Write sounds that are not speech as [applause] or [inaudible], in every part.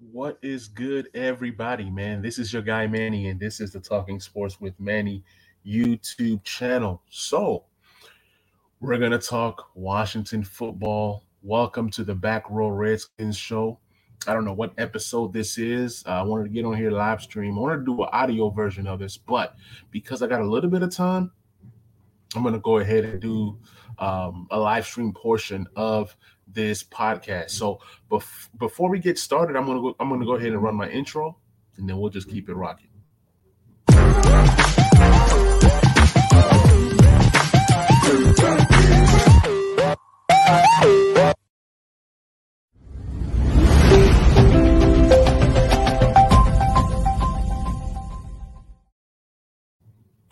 What is good, everybody, man? This is your guy Manny, and this is the Talking Sports with Manny YouTube channel. So, we're going to talk Washington football. Welcome to the Back Row Redskins show. I don't know what episode this is. I wanted to get on here live stream. I wanted to do an audio version of this, but because I got a little bit of time, I'm going to go ahead and do um, a live stream portion of this podcast. So bef- before we get started, I'm gonna go. I'm gonna go ahead and run my intro, and then we'll just keep it rocking.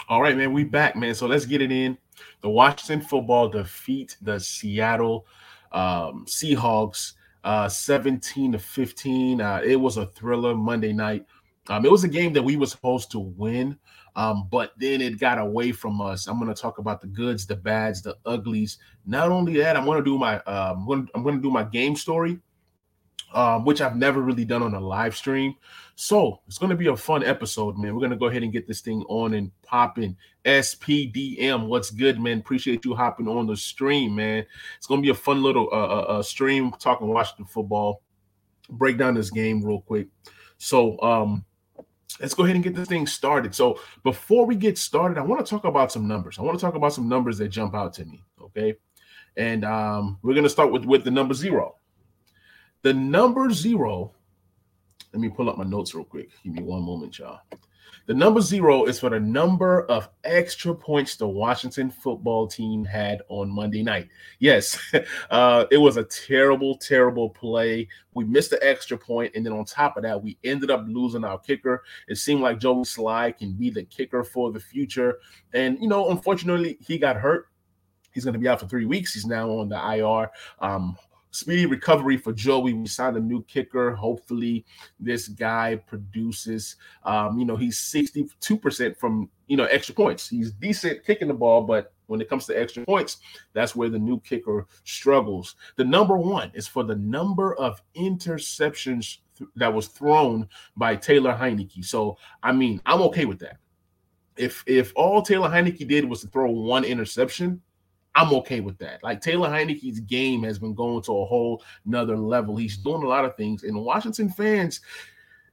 All right, man, we back, man. So let's get it in. The Washington football defeat the Seattle um, Seahawks uh, 17 to 15. Uh, it was a thriller Monday night. Um, it was a game that we were supposed to win, um, but then it got away from us. I'm going to talk about the goods, the bads, the uglies. Not only that, I'm going to do my um, I'm going to do my game story um, which I've never really done on a live stream. So it's going to be a fun episode, man. We're going to go ahead and get this thing on and popping. SPDM, what's good, man? Appreciate you hopping on the stream, man. It's going to be a fun little uh, uh, uh, stream talking Washington football. Break down this game real quick. So, um, let's go ahead and get this thing started. So, before we get started, I want to talk about some numbers. I want to talk about some numbers that jump out to me. Okay, and um, we're going to start with with the number zero. The number zero, let me pull up my notes real quick. Give me one moment, y'all. The number zero is for the number of extra points the Washington football team had on Monday night. Yes, [laughs] uh, it was a terrible, terrible play. We missed the extra point, and then on top of that, we ended up losing our kicker. It seemed like Joey Slye can be the kicker for the future. And, you know, unfortunately, he got hurt. He's going to be out for three weeks. He's now on the IR. Um, speedy recovery for Joey. We signed a new kicker. Hopefully, this guy produces. Um, you know, he's 62% from you know extra points. He's decent kicking the ball, but when it comes to extra points, that's where the new kicker struggles. The number one is for the number of interceptions th- that was thrown by Taylor Heinicke. So, I mean, I'm okay with that. If if all Taylor Heinicke did was to throw one interception, I'm okay with that. Like Taylor Heinicke's game has been going to a whole nother level. He's doing a lot of things, and Washington fans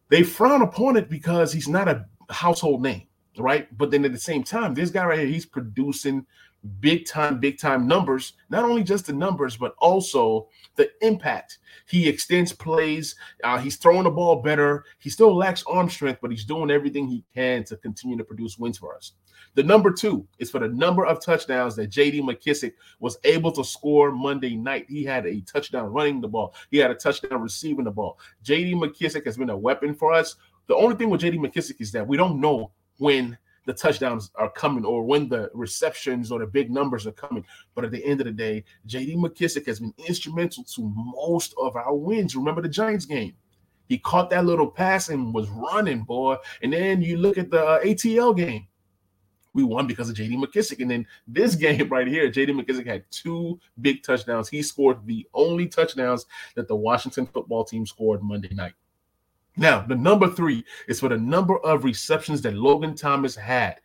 they frown upon it because he's not a household name, right? But then at the same time, this guy right here, he's producing big time, big time numbers. Not only just the numbers, but also the impact. He extends plays. Uh, he's throwing the ball better. He still lacks arm strength, but he's doing everything he can to continue to produce wins for us. The number two is for the number of touchdowns that JD McKissick was able to score Monday night. He had a touchdown running the ball, he had a touchdown receiving the ball. JD McKissick has been a weapon for us. The only thing with JD McKissick is that we don't know when the touchdowns are coming or when the receptions or the big numbers are coming. But at the end of the day, JD McKissick has been instrumental to most of our wins. Remember the Giants game? He caught that little pass and was running, boy. And then you look at the uh, ATL game. We won because of JD McKissick. And then this [laughs] game right here, JD McKissick had two big touchdowns. He scored the only touchdowns that the Washington football team scored Monday night. Now, the number three is for the number of receptions that Logan Thomas had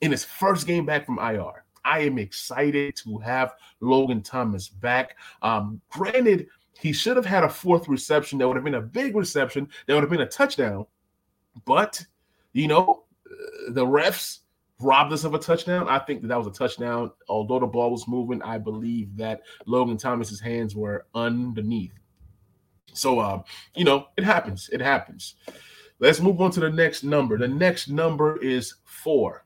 in his first game back from IR. I am excited to have Logan Thomas back. Um, granted, he should have had a fourth reception that would have been a big reception, that would have been a touchdown. But, you know, uh, the refs robbed us of a touchdown. I think that that was a touchdown. Although the ball was moving, I believe that Logan Thomas's hands were underneath. So, uh, you know, it happens. It happens. Let's move on to the next number. The next number is four.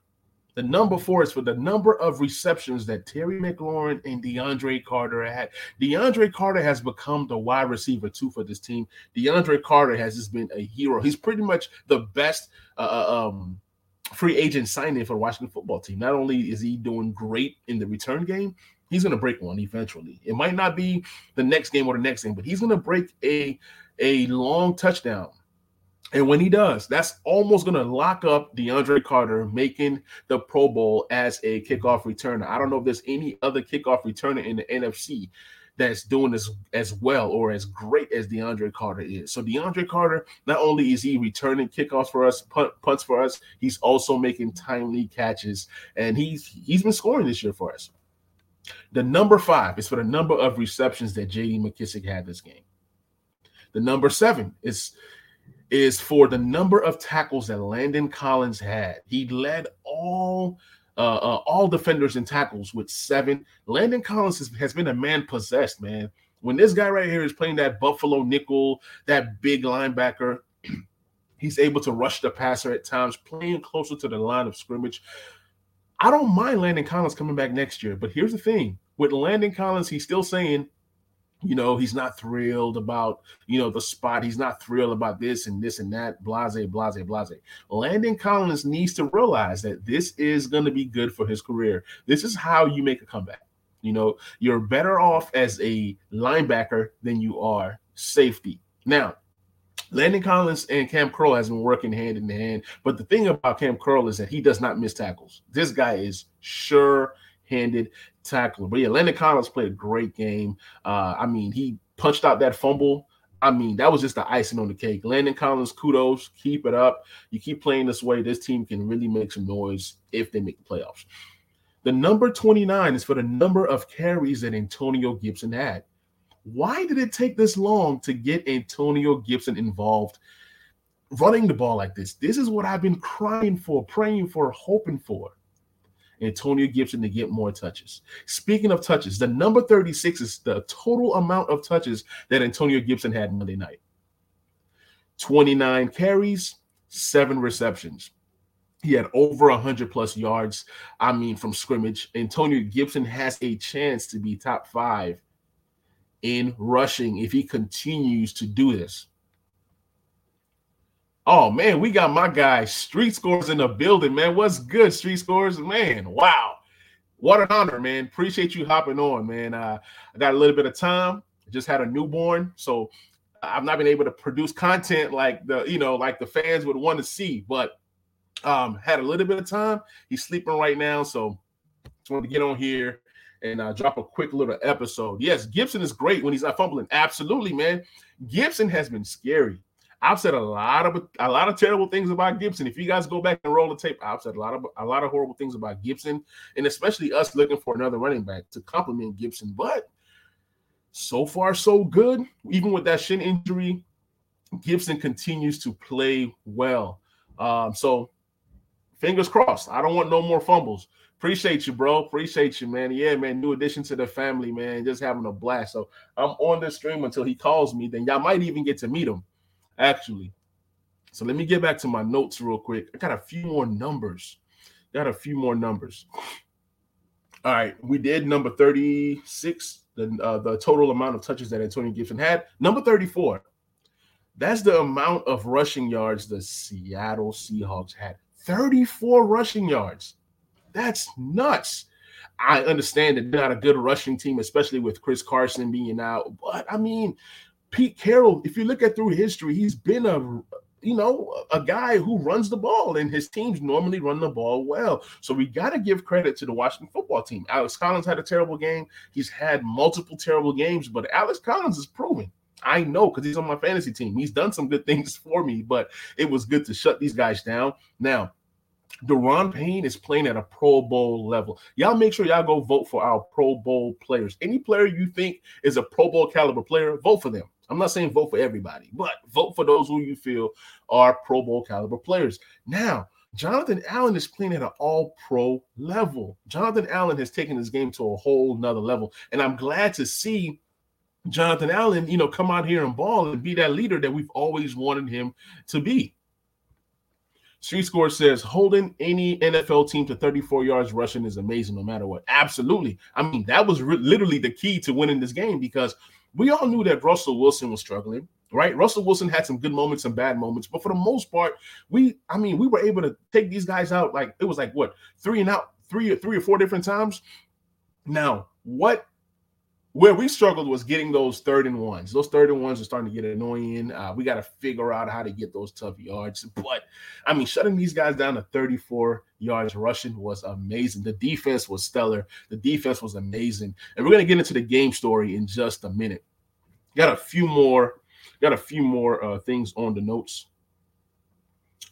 The number four is for the number of receptions that Terry McLaurin and DeAndre Carter had. DeAndre Carter has become the wide receiver two for this team. DeAndre Carter has just been a hero. He's pretty much the best uh, uh um, free agent signing for the Washington football team. Not only is he doing great in the return game, he's going to break one eventually. It might not be the next game or the next game, but he's going to break a a long touchdown. And when he does, that's almost going to lock up DeAndre Carter making the Pro Bowl as a kickoff returner. I don't know if there's any other kickoff returner in the NFC that's doing as as well or as great as DeAndre Carter is. So DeAndre Carter, not only is he returning kickoffs for us, punt, punts for us, he's also making timely catches, and he's he's been scoring this year for us. The number five is for the number of receptions that J.D. McKissick had this game. The number seven is is for the number of tackles that Landon Collins had. He led all uh, uh, all defenders in tackles with seven. Landon Collins has, has been a man possessed, man. When this guy right here is playing that Buffalo nickel, that big linebacker, [clears throat] he's able to rush the passer at times, playing closer to the line of scrimmage. I don't mind Landon Collins coming back next year, but here's the thing with Landon Collins, he's still saying you know, he's not thrilled about, you know, the spot. He's not thrilled about this and this and that, blase, blase, blase. Landon Collins needs to realize that this is going to be good for his career. This is how you make a comeback. You know, you're better off as a linebacker than you are safety. Now, Landon Collins and Kam Curl has been working hand in hand. But the thing about Kam Curl is that he does not miss tackles. This guy is sure handed tackler. But yeah, Landon Collins played a great game. Uh, I mean, he punched out that fumble. I mean, that was just the icing on the cake. Landon Collins, kudos. Keep it up. You keep playing this way, this team can really make some noise if they make the playoffs. The number 29 is for the number of carries that Antonio Gibson had. Why did it take this long to get Antonio Gibson involved running the ball like this? This is what I've been crying for, praying for, hoping for. Antonio Gibson to get more touches. Speaking of touches, the number 36 is the total amount of touches that Antonio Gibson had Monday night 29 carries, seven receptions. He had over 100 plus yards. I mean, from scrimmage. Antonio Gibson has a chance to be top five in rushing if he continues to do this. Oh man, we got my guy Street Scores in the building, man. What's good, Street Scores, man? Wow, what an honor, man. Appreciate you hopping on, man. Uh, I got a little bit of time. Just had a newborn, so I've not been able to produce content like the you know like the fans would want to see, but um, had a little bit of time. He's sleeping right now, so just wanted to get on here and uh, drop a quick little episode. Yes, Gibson is great when he's not fumbling. Absolutely, man. Gibson has been scary. I've said a lot of a lot of terrible things about Gibson. If you guys go back and roll the tape, I've said a lot of a lot of horrible things about Gibson, and especially us looking for another running back to complement Gibson. But so far, so good. Even with that shin injury, Gibson continues to play well. Um, so fingers crossed. I don't want no more fumbles. Appreciate you, bro. Appreciate you, man. Yeah, man. New addition to the family, man. Just having a blast. So I'm on this stream until he calls me. Then y'all might even get to meet him actually. So let me get back to my notes real quick. I got a few more numbers. Got a few more numbers. All right, we did number 36, the uh, the total amount of touches that Antonio Gibson had. Number 34, that's the amount of rushing yards the Seattle Seahawks had. 34 rushing yards. That's nuts. I understand that they're not a good rushing team, especially with Chris Carson being out. But I mean, Pete Carroll, if you look at through history, he's been a you know a guy who runs the ball, and his teams normally run the ball well. So we got to give credit to the Washington football team. Alex Collins had a terrible game. He's had multiple terrible games, but Alex Collins is proven. I know because he's on my fantasy team. He's done some good things [laughs] for me, but it was good to shut these guys down. Now, Daron Payne is playing at a Pro Bowl level. Y'all make sure y'all go vote for our Pro Bowl players. Any player you think is a Pro Bowl caliber player, vote for them. I'm not saying vote for everybody, but vote for those who you feel are Pro Bowl caliber players. Now, Jonathan Allen is playing at an all pro level. Jonathan Allen has taken his game to a whole nother level. And I'm glad to see Jonathan Allen, you know, come out here and ball and be that leader that we've always wanted him to be. Street Score says holding any NFL team to 34 yards rushing is amazing no matter what. Absolutely. I mean, that was re- literally the key to winning this game because we all knew that Russell Wilson was struggling, right? Russell Wilson had some good moments and bad moments, but for the most part, we, I mean, we were able to take these guys out. Like it was like what three and out, three or three or four different times. Now, what where we struggled was getting those third and ones. Those third and ones are starting to get annoying. Uh, we got to figure out how to get those tough yards. But I mean, shutting these guys down to 34 yards rushing was amazing. The defense was stellar. The defense was amazing. And we're going to get into the game story in just a minute. Got a few more, got a few more uh, things on the notes.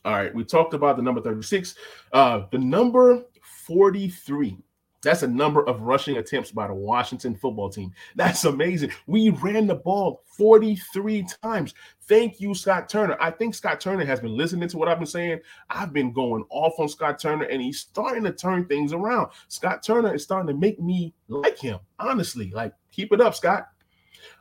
All right, we talked about the number 36. Uh, the number 43 that's a number of rushing attempts by the Washington football team. That's amazing. We ran the ball 43 times. Thank you, Scott Turner. I think Scott Turner has been listening to what I've been saying. I've been going off on Scott Turner, and he's starting to turn things around. Scott Turner is starting to make me like him, honestly. Like, keep it up, Scott.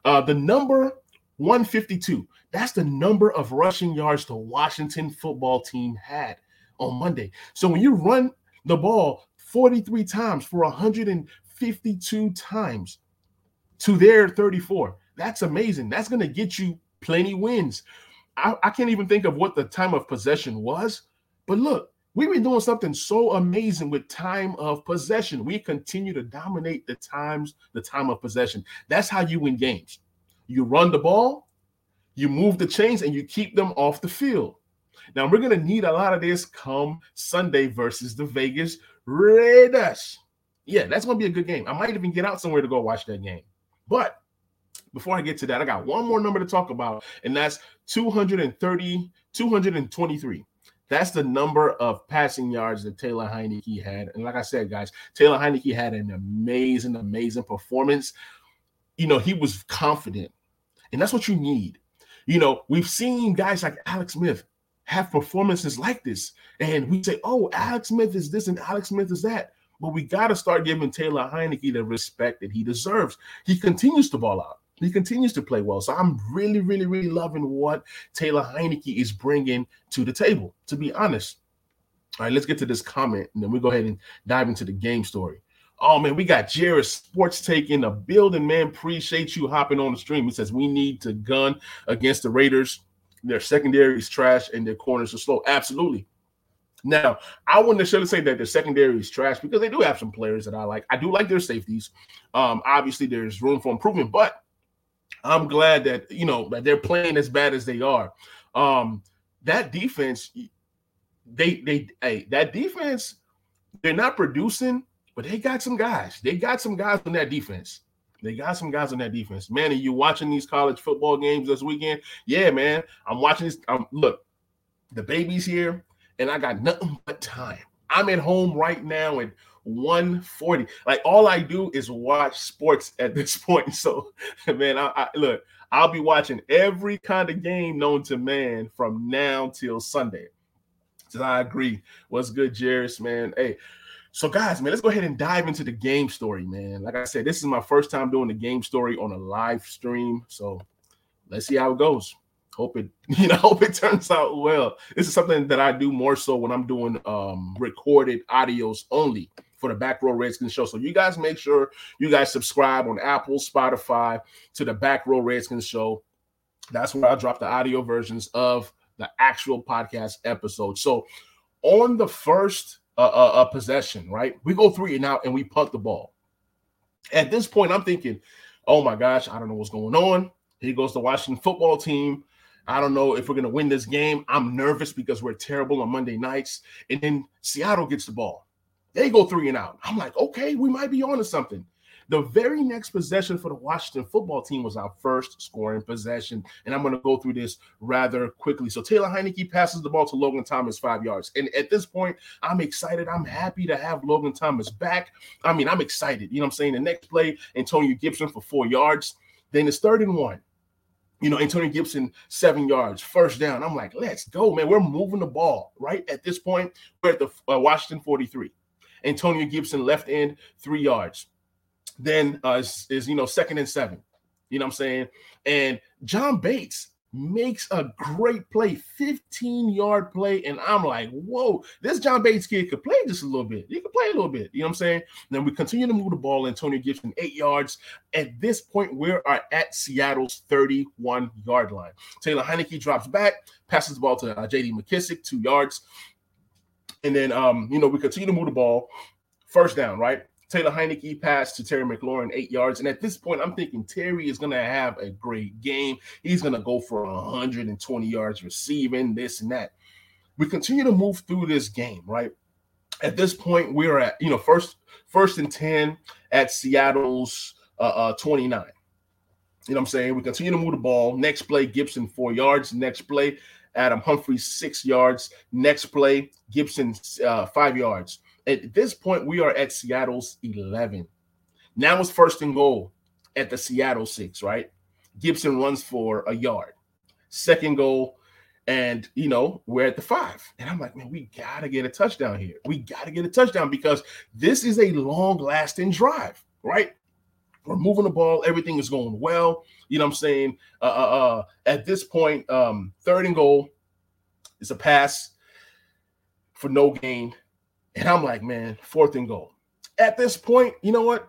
Uh, the number 152, that's the number of rushing yards the Washington football team had on Monday. So when you run the ball 43 times for 152 times to their 34. That's amazing. That's going to get you plenty wins. I, I, can't even think of what the time of possession was, but look, we've been doing something so amazing with time of possession. We continue to dominate the times, the time of possession. That's how you win games. You run the ball, you move the chains, and you keep them off the field. Now we're going to need a lot of this come Sunday versus the Vegas Raiders. Yeah, that's to be a good game. I might even get out somewhere to go watch that game. But before I get to that, I got one more number to talk about, and that's 230, 223. That's the number of passing yards that Taylor Heinicke had. And like I said, guys, Taylor Heinicke had an amazing, amazing performance. You know, he was confident, and that's what you need. You know, we've seen guys like Alex Smith have performances like this. And we say, oh, Alex Smith is this and Alex Smith is that. But we got to start giving Taylor Heinicke the respect that he deserves. He continues to ball out. He continues to play well. So I'm really, really, really loving what Taylor Heinicke is bringing to the table, to be honest. All right, let's get to this comment and then we go ahead and dive into the game story. Oh man, we got Jared Sports Take in the building, man. Appreciate you hopping on the stream. He says we need to gun against the Raiders. Their secondary is trash and their corners are slow. Absolutely. Now, I wouldn't necessarily say that their secondary is trash because they do have some players that I like. I do like their safeties. Um, obviously, there's room for improvement, but I'm glad that you know that they're playing as bad as they are. Um, that defense, they they hey, that defense, they're not producing, but they got some guys. They got some guys on that defense. They got some guys on that defense. Man, are you watching these college football games this weekend? Yeah, man. I'm watching this. Um, look, the baby's here, and I got nothing but time. I'm at home right now at 140. Like all I do is watch sports at this [laughs] point. So, man, I, I look, I'll be watching every kind of game known to man from now till Sunday. So I agree. What's good, Jairus, man? Hey, so, guys, man, let's go ahead and dive into the game story, man. Like I said, this is my first time doing the game story on a live stream. So let's see how it goes. Hope it, [laughs] you know, hope it turns out well. This is something that I do more so when I'm doing um recorded audios only for the Back Row Redskins show. So you guys make sure you guys subscribe on Apple, Spotify to the Back Row Redskins show. That's where I drop the audio versions of the actual podcast episode. So on the first a, a, a possession, right? We go three and out and we punt the ball. At this point, I'm thinking, oh my gosh, I don't know what's going on. Here goes the Washington football team. I don't know if we're going to win this game. I'm nervous because we're terrible on Monday nights. And then Seattle gets the ball. They go three and out. I'm like, okay, we might be on to something. The very next possession for the Washington football team was our first scoring possession. And I'm going to go through this rather quickly. So Taylor Heinicke passes the ball to Logan Thomas five yards. And at this point, I'm excited. I'm happy to have Logan Thomas back. I mean, I'm excited. You know what I'm saying? The next play, Antonio Gibson for four yards. Then it's third and one you know, Antonio Gibson, seven yards, first down. I'm like, let's go, man. We're moving the ball, right? At this point, we're at the uh, Washington 43. Antonio Gibson, left end, three yards then uh, is, is, you know second and seven. You know what I'm saying? And John Bates makes a great play, 15 yard play, and I'm like, whoa, this John Bates kid could play just a little bit. He could play a little bit. You know what I'm saying? And then we continue to move the ball, and Tony Gibson eight yards. At this point, we are at Seattle's 31 yard line. Taylor Heinicke drops back, passes the ball to uh, J.D. McKissick, two yards. And then, um, you know, we continue to move the ball. First down, right? Taylor Heinicke passed to Terry McLaurin eight yards. And at this point, I'm thinking Terry is going to have a great game. He's going to go for 120 yards receiving, this and that. We continue to move through this game, right? At this point, we're at, you know, first first and 10 at Seattle's uh, uh 29. You know what I'm saying? We continue to move the ball. Next play, Gibson four yards. Next play, Adam Humphries six yards. Next play, Gibson uh, five yards. At this point, we are at Seattle's 11. Now it's first and goal at the Seattle six, right? Gibson runs for a yard. Second goal, and you know, we're at the five. And I'm like, man, we gotta get a touchdown here. We gotta get a touchdown because this is a long-lasting drive, right? We're moving the ball, everything is going well. You know what I'm saying? Uh, uh, uh at this point, um, third and goal, it's a pass for no gain. And I'm like, man, fourth and goal. At this point, you know what?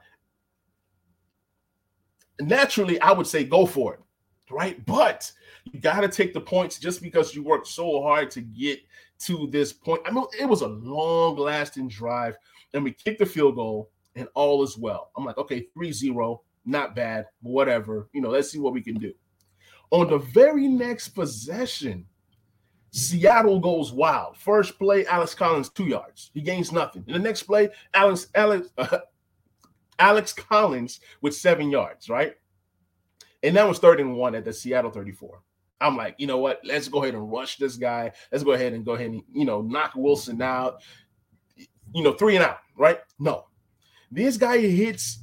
Naturally, I would say go for it, right? But you got to take the points just because you worked so hard to get to this point. I mean, it was a long lasting drive, and we kicked the field goal, and all is well. I'm like, okay, 3 0, not bad, whatever. You know, let's see what we can do. On the very next possession, Seattle goes wild. First play, Alex Collins two yards. He gains nothing. In the next play, Alex Alex uh, [laughs] Alex Collins with seven yards. Right, and that was third and one at the Seattle 34. I'm like, you know what? Let's go ahead and rush this guy. Let's go ahead and go ahead and you know knock Wilson out. You know, three and out. Right? No, this guy hits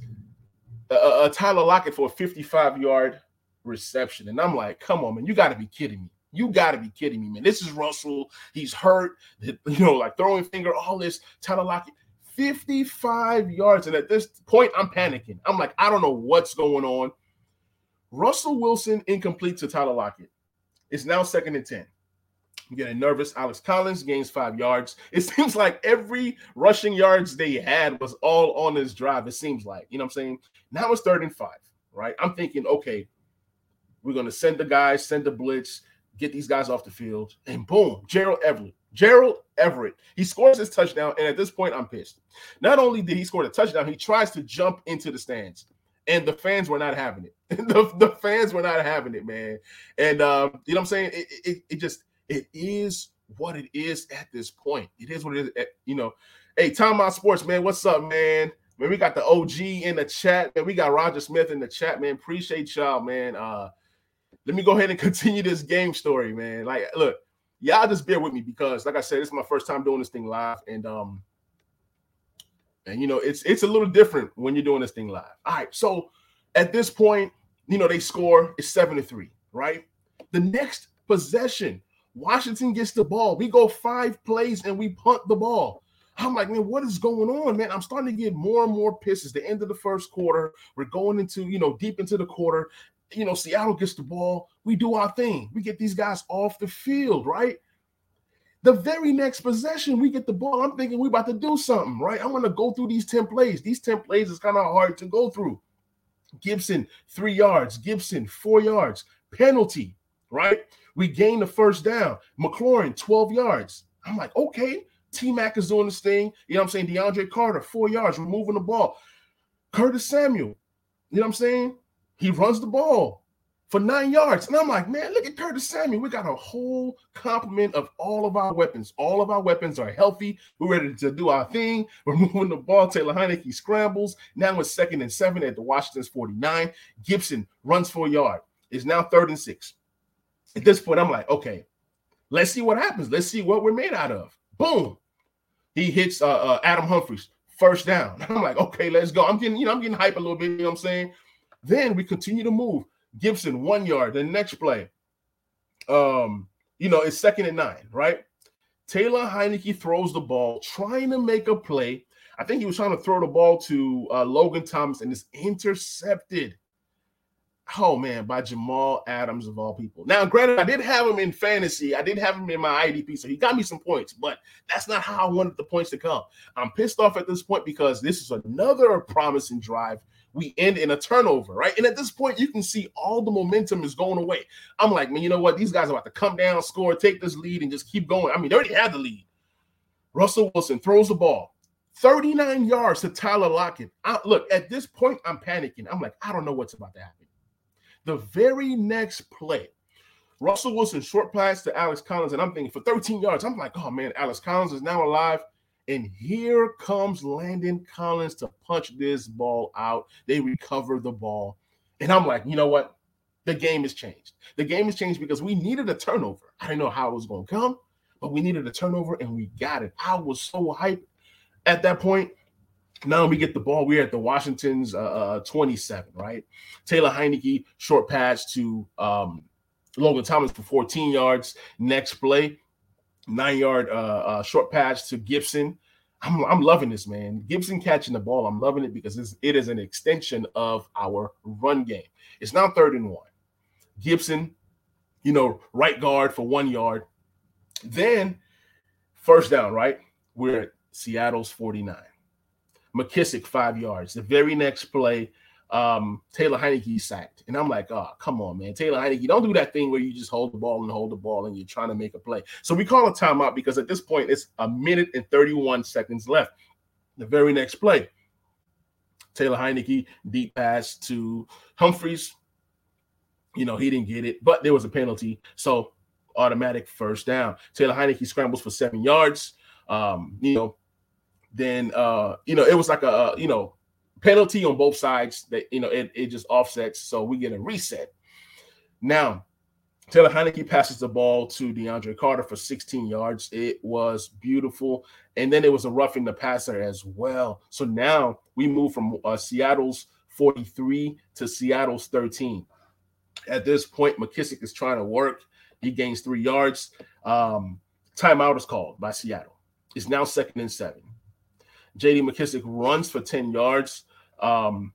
a, Tyler Lockett for a 55 yard reception, and I'm like, come on, man, you got to be kidding me. You got to be kidding me, man. This is Russell. He's hurt, [laughs] you know, like throwing finger, all this. Tyler Lockett, 55 yards. And at this point, I'm panicking. I'm like, I don't know what's going on. Russell Wilson incomplete to Tyler Lockett. It's now second and 10. I'm getting nervous. Alex Collins gains five yards. It [laughs] seems like every rushing yards they had was all on this drive. It seems like, you know what I'm saying? Now it's third and five, right? I'm thinking, okay, we're going to send the guys, send the blitz get these guys off the field, and boom, Gerald Everett. Gerald Everett. He scores his touchdown, and at this point, I'm pissed. Not only did he score the touchdown, he tries to jump into the stands, and the fans were not having it. [laughs] the, the fans were not having it, man. And um, you know what I'm saying? It, it, it just it is what it is at this point. It is what it is. At, you know, hey, Time Out Sports, man. What's up, man? Man, we got the OG in the chat, man. We got Roger Smith in the chat, man. Appreciate y'all, man. Uh, let me go ahead and [laughs] continue this game story, man. Like, look, y'all just bear with me because, like I said, this is my first time doing this thing live, and um, and you know, it's it's a little different when you're doing this thing live. All right, so at this point, you know, they score it's seven to three, right? The next possession, Washington gets the ball. We go five plays and we punt the ball. I'm like, man, what is going on, man? I'm starting to get more and more pissed. It's the end of the first quarter. We're going into, you know, deep into the quarter, you know, Seattle gets the ball, we do our thing. We get these guys off the field, right? The very next possession, we get the ball. I'm thinking we're about to do something, right? I'm gonna go through these 10 plays. These 10 plays is kind of hard to go through. Gibson, three yards, Gibson, four yards, penalty, right? We gain the first down. McLaurin, 12 yards. I'm like, okay, T Mac is doing this thing. You know what I'm saying? DeAndre Carter, four yards, removing the ball. Curtis Samuel, you know what I'm saying? He runs the ball for nine yards. And I'm like, man, look at Curtis Samuel. We got a whole complement of all of our weapons. All of our weapons are healthy. We're ready to do our thing. We're [laughs] moving the ball. Taylor Heinicke scrambles. Now it's second and seven at the Washington's 49. Gibson runs for a yard. It's now third and six. At this point, I'm like, okay, let's see what happens. Let's see what we're made out of. Boom. He hits uh, uh, Adam Humphries first down. [laughs] I'm like, okay, let's go. I'm getting, you know, I'm getting hype a little bit. You know what I'm saying? Then we continue to move. Gibson, one yard. The next play, um, you know, it's second and nine, right? Taylor Heinicke throws the ball, trying to make a play. I think he was trying to throw the ball to uh, Logan Thomas, and it's intercepted oh man, by Jamal Adams of all people. Now, granted, I did have him in fantasy. I did have him in my IDP, so he got me some points, but that's not how I wanted the points to come. I'm pissed off at this point because this is another promising drive. We end in a turnover, right? And at this point, you can see all the momentum is going away. I'm like, man, you know what? These guys are about to come down, score, take this lead, and just keep going. I mean, they already had the lead. Russell Wilson throws the ball 39 yards to Tyler Lockett. I, look, at this point, I'm panicking. I'm like, I don't know what's about to happen. The very next play, Russell Wilson short pass to Alex Collins, and I'm thinking for 13 yards. I'm like, oh man, Alex Collins is now alive. And here comes Landon Collins to punch this ball out. They recover the ball. And I'm like, you know what? The game has changed. The game has changed because we needed a turnover. I didn't know how it was going to come, but we needed a turnover and we got it. I was so hyped at that point. Now we get the ball. We're at the Washington's uh, uh, 27, right? Taylor Heinicke, short pass to um, Logan Thomas for 14 yards. Next play, nine yard uh, uh, short pass to Gibson. I'm, I'm loving this, man. Gibson catching the ball. I'm loving it because it's, it is an extension of our run game. It's now third and one. Gibson, you know, right guard for one yard. Then first down, right? We're at Seattle's 49. McKissick, five yards. The very next play, um, Taylor Heinicke sacked. And I'm like, oh, come on, man. Taylor Heinicke, don't do that thing where you just hold the ball and hold the ball and you're trying to make a play. So we call a timeout because at this point it's a minute and 31 seconds left. The very next play, Taylor Heinicke, deep pass to Humphries. You know, he didn't get it, but there was a penalty. So automatic first down. Taylor Heinicke scrambles for seven yards. Um, you know, then uh, you know, it was like a you know, penalty on both sides that you know it, it just offsets, so we get a reset. Now, Taylor Heinicke passes the ball to DeAndre Carter for 16 yards. It was beautiful. And then it was a roughing the passer as well. So now we move from uh, Seattle's 43 to Seattle's 13. At this point, mckissick is trying to work. He gains three yards. Um, timeout is called by Seattle. It's now second and seven. JD mckissick runs for 10 yards. Um,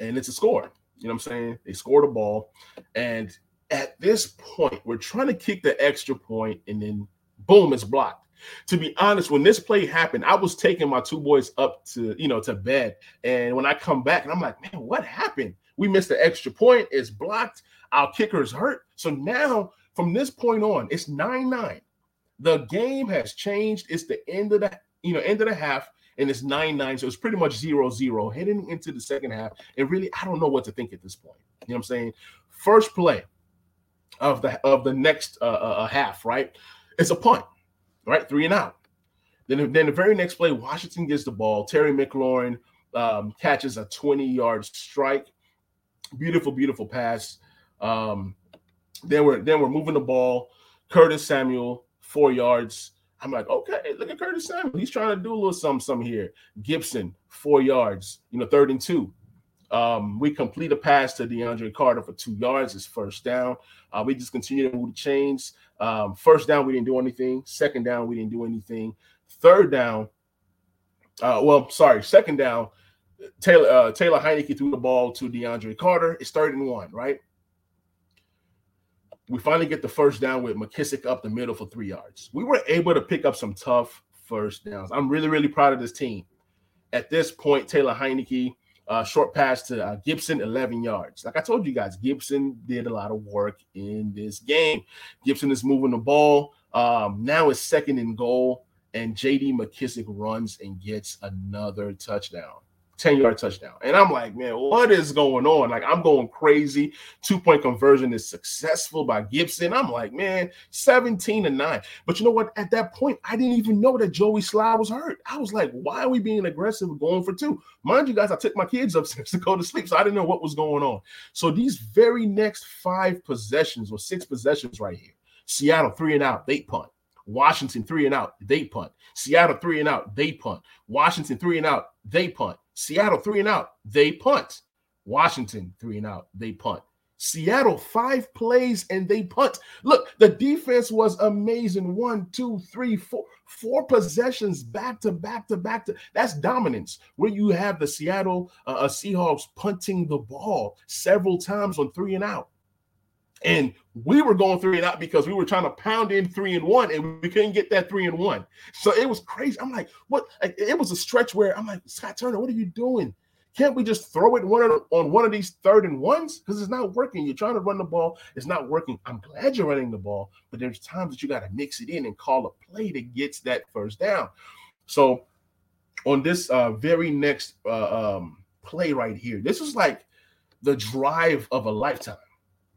and it's a score. You know what I'm saying? They scored a ball. And at this point, we're trying to kick the extra point, and then boom, it's blocked. To be honest, when this play happened, I was taking my two boys up to you know to bed. And when I come back, and I'm like, man, what happened? We missed the extra point. It's blocked. Our kicker's hurt. So now, from this point on, it's 9-9. The game has changed. It's the end of the you know end of the half and it's 9 9. So it's pretty much 0 0 heading into the second half. And really, I don't know what to think at this point. You know what I'm saying? First play of the of the next uh, uh, uh, half, right? It's a punt, right? Three and out. Then, then the very next play, Washington gets the ball. Terry McLaurin um, catches a 20 yard strike. Beautiful, beautiful pass. Um, then we're then we're moving the ball. Curtis Samuel, four yards. I'm like, okay, look at Curtis Samuel. He's trying to do a little something, something here. Gibson, four yards, you know, third and two. Um, we complete a pass to DeAndre Carter for two yards. It's first down. Uh, we just continue to move the chains. Um, first down, we didn't do anything. Second down, we didn't do anything. Third down, uh, well, sorry, second down, Taylor uh, Taylor Heinicke threw the ball to DeAndre Carter. It's third and one, right? We finally get the first down with McKissick up the middle for three yards. We were able to pick up some tough first downs. I'm really, really proud of this team. At this point, Taylor Heinicke, uh, short pass to uh, Gibson, 11 yards. Like I told you guys, Gibson did a lot of work in this game. Gibson is moving the ball. Um, now it's second and goal, and JD McKissick runs and gets another touchdown. 10 yard touchdown. And I'm like, man, what is going on? Like, I'm going crazy. Two point conversion is successful by Gibson. I'm like, man, 17 to 9. But you know what? At that point, I didn't even know that Joey Slye was hurt. I was like, why are we being aggressive going for two? Mind you guys, I took my kids upstairs [laughs] to go to sleep, so I didn't know what was going on. So these very next five possessions or six possessions right here Seattle three and out, they punt. Washington three and out, they punt. Seattle three and out, they punt. Washington three and out, they punt. Seattle three and out, they punt. Washington three and out, they punt. Seattle five plays and they punt. Look, the defense was amazing. One, two, three, four, four possessions back to back to back to. That's dominance. Where you have the Seattle uh, uh Seahawks punting the ball several times on three and out. And we were going three and out because we were trying to pound in three and one, and we couldn't get that three and one. So it was crazy. I'm like, what? It was a stretch where I'm like, Scott Turner, what are you doing? Can't we just throw it one on one of these third and ones? Because it's not working. You're trying to run the ball, it's not working. I'm glad you're running the ball, but there's times that you got to mix it in and call a play that gets that first down. So on this uh, very next uh, um, play right here. This was like the drive of a lifetime.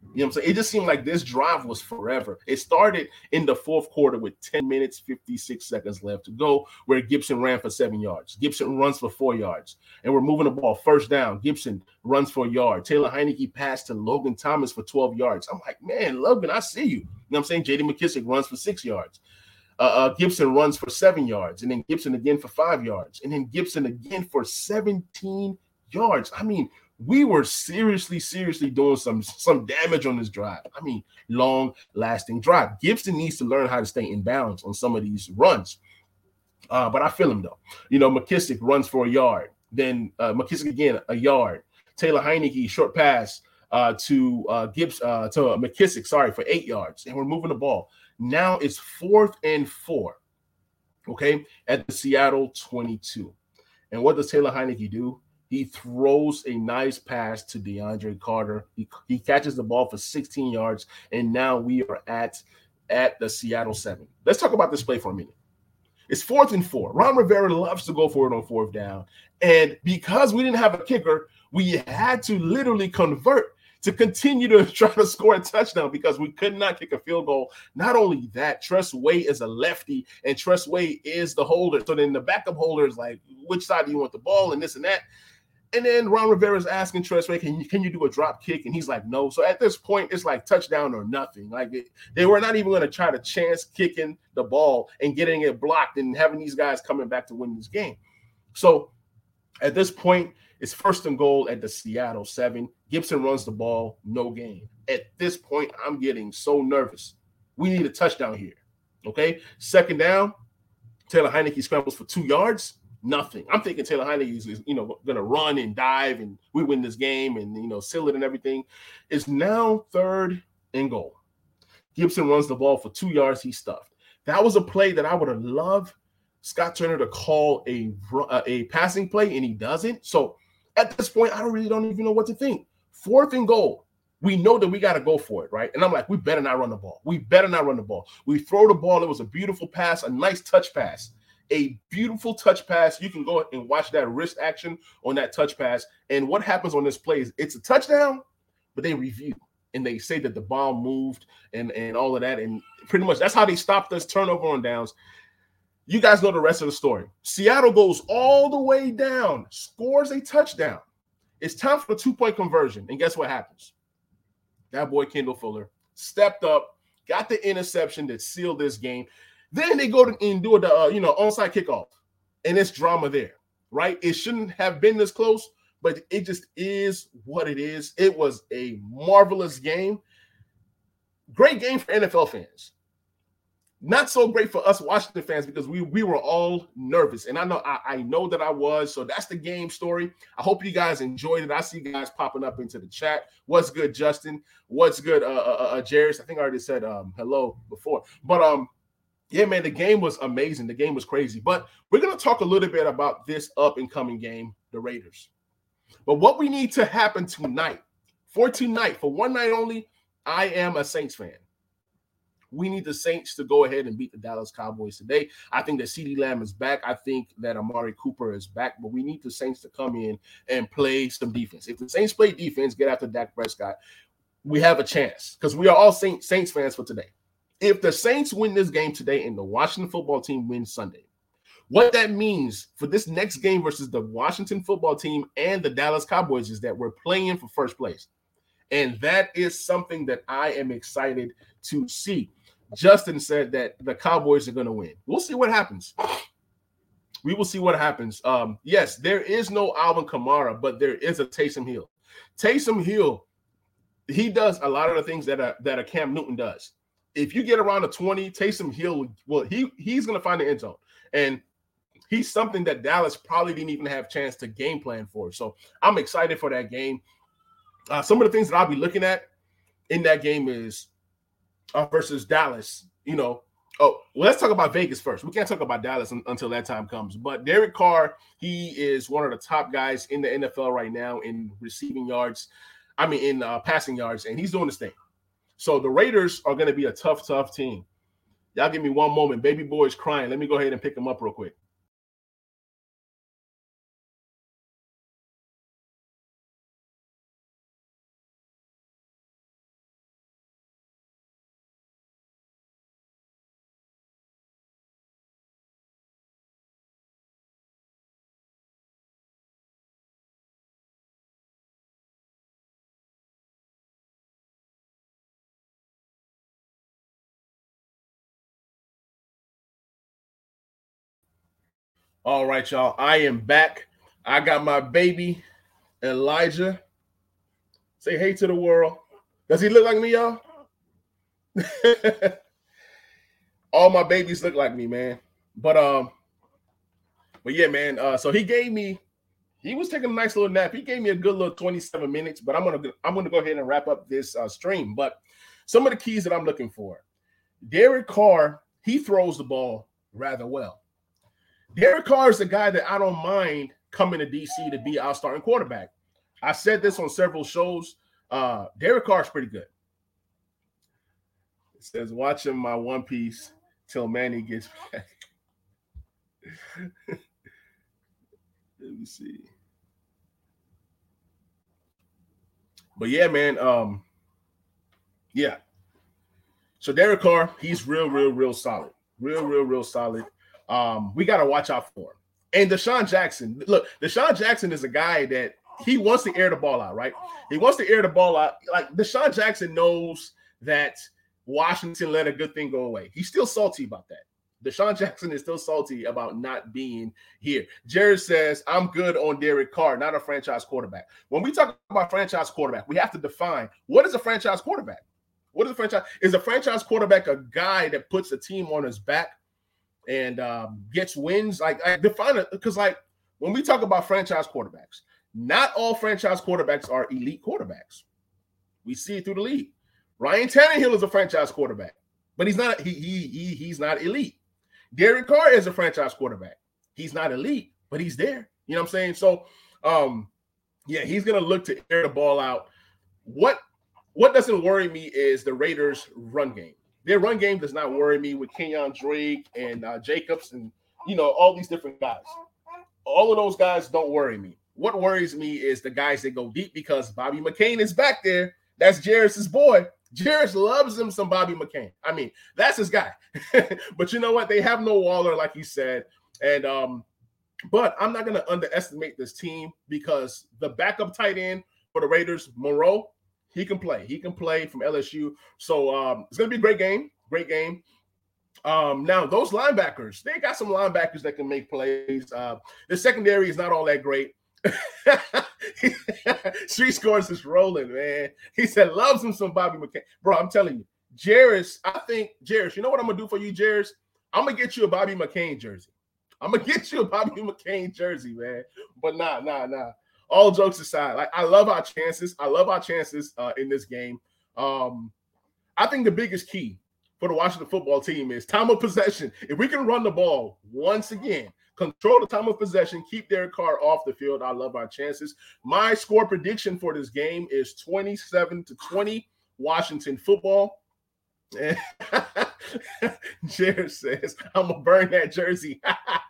You know what I'm saying? It just seemed like this drive was forever. It started in the fourth quarter with 10 minutes, 56 seconds left to go, where Gibson ran for seven yards. Gibson runs for four yards, and we're moving the ball first down. Gibson runs for a yard. Taylor Heinicke passed to Logan Thomas for 12 yards. I'm like, man, Logan, I see you. You know what I'm saying? JD McKissick runs for six yards. Uh, uh, Gibson runs for seven yards, and then Gibson again for five yards, and then Gibson again for 17 yards. I mean, we were seriously, seriously doing some some damage on this drive. I mean, long lasting drive. Gibson needs to learn how to stay in bounds on some of these runs. Uh, but I feel him though. You know, McKissick runs for a yard. Then uh, McKissick again a yard. Taylor Heinicke short pass uh, to uh, Gibbs uh, to McKissick, sorry for eight yards, and we're moving the ball. Now it's fourth and four. Okay, at the Seattle 22. And what does Taylor Heinicke do? He throws a nice pass to DeAndre Carter. He, he catches the ball for 16 yards, and now we are at at the Seattle seven. Let's talk about this play for a minute. It's fourth and four. Ron Rivera loves to go for it on fourth down, and because we didn't have a kicker, we had to literally convert to continue to [laughs] try to score a touchdown because we could not kick a field goal. Not only that, Tress Way is a lefty, and Tress Way is the holder. So then the backup holder is like, which side do you want the ball, and this and that. And then Ron Rivera is asking Tress Way, can you, can you do a drop kick? And he's like, no. So at this point, it's like touchdown or nothing. Like it, they were not even going to try to chance kicking the ball and getting it blocked and having these guys coming back to win this game. So at this point, it's first and goal at the Seattle seven. Gibson runs the ball, no gain. At this point, I'm getting so nervous. We need a touchdown here. Okay. Second down, Taylor Heinicke scrambles for two yards nothing. I'm thinking Taylor Heinicke is, you know, going to run and dive and we win this game and, you know, seal it and everything. It's now third and goal. Gibson runs the ball for two yards. He stuffed. That was a play that I would have loved Scott Turner to call a, uh, a passing play, and he doesn't. So at this point, I really don't even know what to think. Fourth and goal. We know that we got to go for it, right? And I'm like, we better not run the ball. We better not run the ball. We throw the ball. It was a beautiful pass, a nice touch pass a beautiful touch pass. You can go and watch that wrist action on that touch pass. And what happens on this play is it's a touchdown, but they review and they say that the ball moved and, and all of that. And pretty much that's how they stopped us turnover on downs. You guys know the rest of the story. Seattle goes all the way down, scores a touchdown. It's time for the two point conversion. And guess what happens? That boy, Kendall Fuller, stepped up, got the interception that sealed this game. Then they go to and do the uh, you know onside kickoff, and it's drama there, right? It shouldn't have been this close, but it just is what it is. It was a marvelous game, great game for NFL fans. Not so great for us Washington fans because we we were all nervous, and I know I, I know that I was. So that's the game story. I hope you guys enjoyed it. I see you guys popping up into the chat. What's good, Justin? What's good, uh, uh, uh Jairus? I think I already said um hello before, but um yeah, man, the game was amazing. The game was crazy. But we're going to talk a little bit about this up and coming game, the Raiders. But what we need to happen tonight, for tonight, for one night only, I am a Saints fan. We need the Saints to go ahead and beat the Dallas Cowboys today. I think that CeeDee Lamb is back. I think that Amari Cooper is back, but we need the Saints to come in and play some defense. If the Saints play defense, get after Dak Prescott, we have a chance because we are all Saints fans for today if the Saints win this game today and the Washington football team wins Sunday, what that means for this next game versus the Washington football team and the Dallas Cowboys is that we're playing for first place. And that is something that I am excited to see. Justin said that the Cowboys are going to win. We'll see what happens. We will see what happens. Um, yes, there is no Alvin Kamara, but there is a Taysom Hill. Taysom Hill, he does a lot of the things that a, that a Cam Newton does if you get around a 20, Taysom Hill, well, he he's going to find the end zone. And he's something that Dallas probably didn't even have chance to game plan for. So I'm excited for that game. Uh, some of the things that I'll be looking at in that game is uh, versus Dallas. You know, oh, well, let's talk about Vegas first. We can't talk about Dallas un- until that time comes. But Derek Carr, he is one of the top guys in the NFL right now in receiving yards. I mean, in uh, passing yards, and he's doing this thing. So the Raiders are going to be a tough, tough team. Y'all give me one moment. Baby boy is crying. Let me go ahead and pick him up real quick. All right, y'all. I am back. I got my baby Elijah. Say hey to the world. Does he look like me, y'all? [laughs] All my babies look like me, man. But um, but yeah, man. Uh, so he gave me, he was taking a nice little nap. He gave me a good little 27 minutes, but I'm gonna I'm gonna go ahead and wrap up this uh, stream. But some of the keys that I'm looking for. Derek Carr, he throws the ball rather well. Derek Carr is a guy that I don't mind coming to DC to be our starting quarterback. I said this on several shows. Uh, Derek Carr is pretty good. It says, watching my One Piece till Manny gets [laughs] back. Let me see. But yeah, man. Um, yeah. So Derek Carr, he's real, real, real solid. Real, real, real solid. Um, we got to watch out for him. And DeSean Jackson, look, DeSean Jackson is a guy that he wants to air the ball out, right? He wants to air the ball out. Like DeSean Jackson knows that Washington let a good thing go away. He's still salty about that. DeSean Jackson is still salty about not being here. Jared says, I'm good on Derek Carr, not a franchise quarterback. When we talk about franchise quarterback, we have to define what is a franchise quarterback? What is a franchise? Is a franchise quarterback a guy that puts a team on his back and um, gets wins? Like, I define it because, like, when we talk about franchise quarterbacks, not all franchise quarterbacks are elite quarterbacks. We see it through the league. Ryan Tannehill is a franchise quarterback, but he's not he, he, he he's not elite. Derek Carr is a franchise quarterback. He's not elite, but he's there. You know what I'm saying? So um yeah, he's gonna look to air the ball out. What what doesn't worry me is the Raiders' run game. Their run game does not worry me with Kenyan Drake and uh, Jacobs and you know all these different guys. All of those guys don't worry me. What worries me is the guys that go deep because Bobby McCain is back there. That's Jairus's boy. Jairus loves him some Bobby McCain. I mean, that's his guy. [laughs] but you know what? They have no Waller, like you said. And um, but I'm not gonna underestimate this team because the backup tight end for the Raiders, Moreau, he can play. He can play from LSU. So um, it's gonna be a great game. Great game. Um, now those linebackers, they got some linebackers that can make plays. Uh, the secondary is not all that great. [laughs] Street scores is rolling, man. He said loves him some Bobby McCain. Bro, I'm telling you, Jairus, I think Jairus, you know what I'm gonna do for you, Jairus? I'm gonna get you a Bobby McCain jersey. I'm gonna [laughs] get you a Bobby McCain jersey, man. But nah, nah, nah. All jokes aside, like I love our chances. I love our chances uh, in this game. Um, I think the biggest key for the Washington football team is time of possession. If we can run the ball once again, control the time of possession, keep Derek Carr off the field. I love our chances. My score prediction for this game is 27 to 20 Washington football. [laughs] Jared says, I'm gonna burn that jersey. [laughs]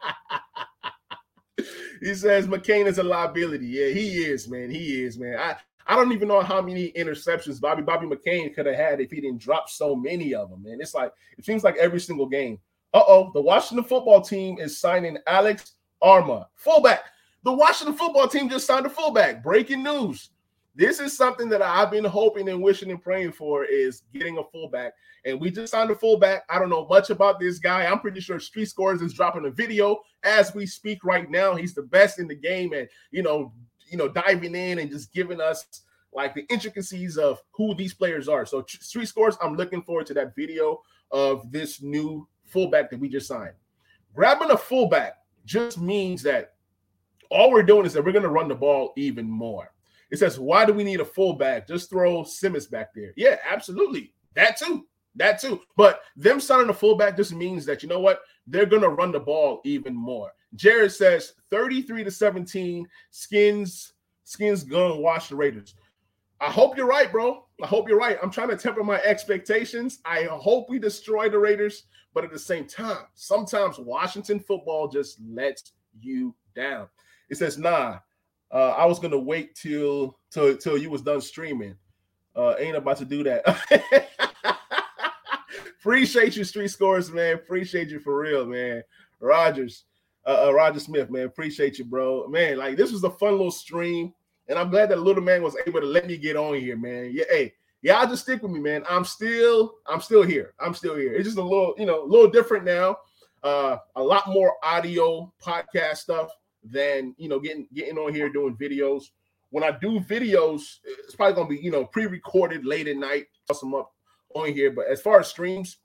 he says McCain is a liability. Yeah, he is, man. He is, man. I, I don't even know how many interceptions Bobby Bobby McCain could have had if he didn't drop so many of them, man. It's like it seems like every single game uh oh, the Washington football team is signing Alex Armah, fullback. The Washington football team just signed a fullback. Breaking news. This is something that I've been hoping and wishing and praying for is getting a fullback. And we just signed a fullback. I don't know much about this guy. I'm pretty sure Street Scores is dropping a video as we speak right now. He's the best in the game and you know, you know, diving in and just giving us like the intricacies of who these players are. So Street Scores, I'm looking forward to that video of this new fullback that we just signed. Grabbing a fullback just means that all we're doing is that we're going to run the ball even more. It says, why do we need a fullback? Just throw Simmons back there. Yeah, absolutely. That too. That too. But them signing a fullback just means that you know what? They're gonna run the ball even more. Jared says 33 to 17. Skins, skins gonna wash the Raiders. I hope you're right, bro. I hope you're right. I'm trying to temper my expectations. I hope we destroy the Raiders, but at the same time, sometimes Washington football just lets you down. It says, "Nah, uh, I was gonna wait till till till you was done streaming. Uh, ain't about to do that." [laughs] Appreciate you, Street Scores, man. Appreciate you for real, man. Rogers, uh, uh, Roger Smith, man. Appreciate you, bro. Man, like this was a fun little stream. And I'm glad that little man was able to let me get on here, man. Yeah, hey, y'all just stick with me, man. I'm still, I'm still here. I'm still here. It's just a little, you know, a little different now. uh, a lot more audio podcast stuff than you know getting getting on here doing videos. When I do videos, it's probably gonna be you know pre-recorded late at night, toss them up on here. But as far as streams,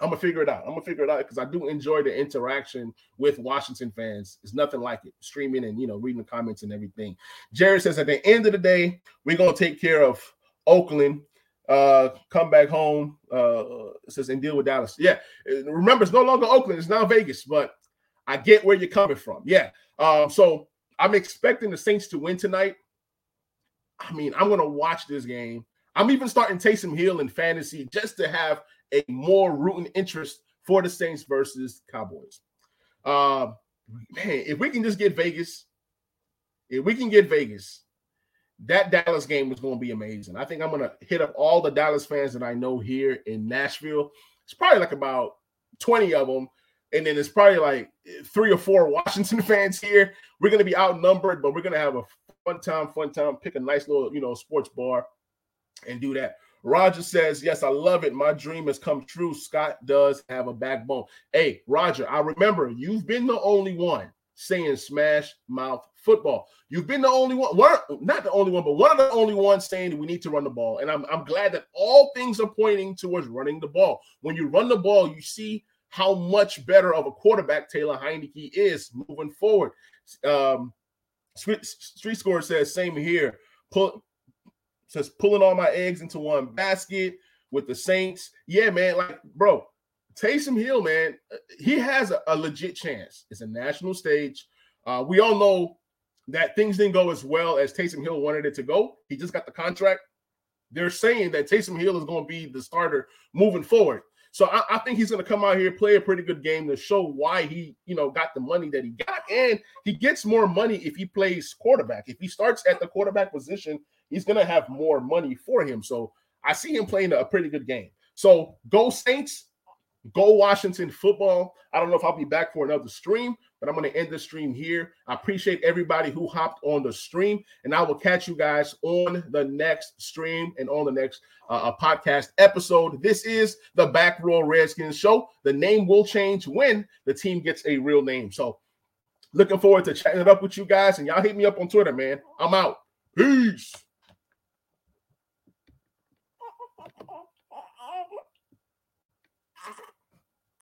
I'm gonna figure it out. I'm gonna figure it out because I do enjoy the interaction with Washington fans. It's nothing like it. Streaming and you know reading the comments and everything. Jared says at the end of the day, we're gonna take care of Oakland. Uh, come back home. Uh, says and deal with Dallas. Yeah, remember it's no longer Oakland. It's now Vegas. But I get where you're coming from. Yeah. Um, so I'm expecting the Saints to win tonight. I mean, I'm gonna watch this game. I'm even starting Taysom Hill in fantasy just to have a more rooting interest for the Saints versus Cowboys. Uh, man, if we can just get Vegas, if we can get Vegas, that Dallas game is going to be amazing. I think I'm going to hit up all the Dallas fans that I know here in Nashville. It's probably like about 20 of them. And then it's probably like three or four [laughs] Washington fans here. We're to be outnumbered, but we're to have a fun time, fun time, pick a nice little, you know, sports bar and do that. Roger says, Yes, I love it. My dream has come true. Scott does have a backbone. Hey, Roger, I remember you've been the only one saying smash mouth football. You've been the only one, one, not the only one, but one of the only ones saying we need to run the ball. And I'm, I'm glad that all things are pointing towards running the ball. When you run the ball, you see how much better of a quarterback Taylor Heinicke is moving forward. Um, Street, Street Score says, same here. Pull, says pulling all my eggs into one basket with the Saints. Yeah, man. Like, bro, Taysom Hill, man, he has a, a legit chance. It's a national stage. Uh, we all know that things didn't go as well as Taysom Hill wanted it to go. He just got the contract. They're saying that Taysom Hill is going to be the starter moving forward. So I, I think he's going to come out here, play a pretty good game to show why he, you know, got the money that he got, and he gets more money if he plays quarterback. If he starts at the quarterback position he's going to have more money for him. So I see him playing a pretty good game. So go Saints, go Washington football. I don't know if I'll be back for another stream, but I'm going to end the stream here. I appreciate everybody who hopped on the stream, and I will catch you guys on the next stream and on the next uh, podcast episode. This is the Back Row Redskins show. The name will change when the team gets a real name. So looking forward to chatting it up with you guys, and y'all hit me up on Twitter, man. I'm out. Peace.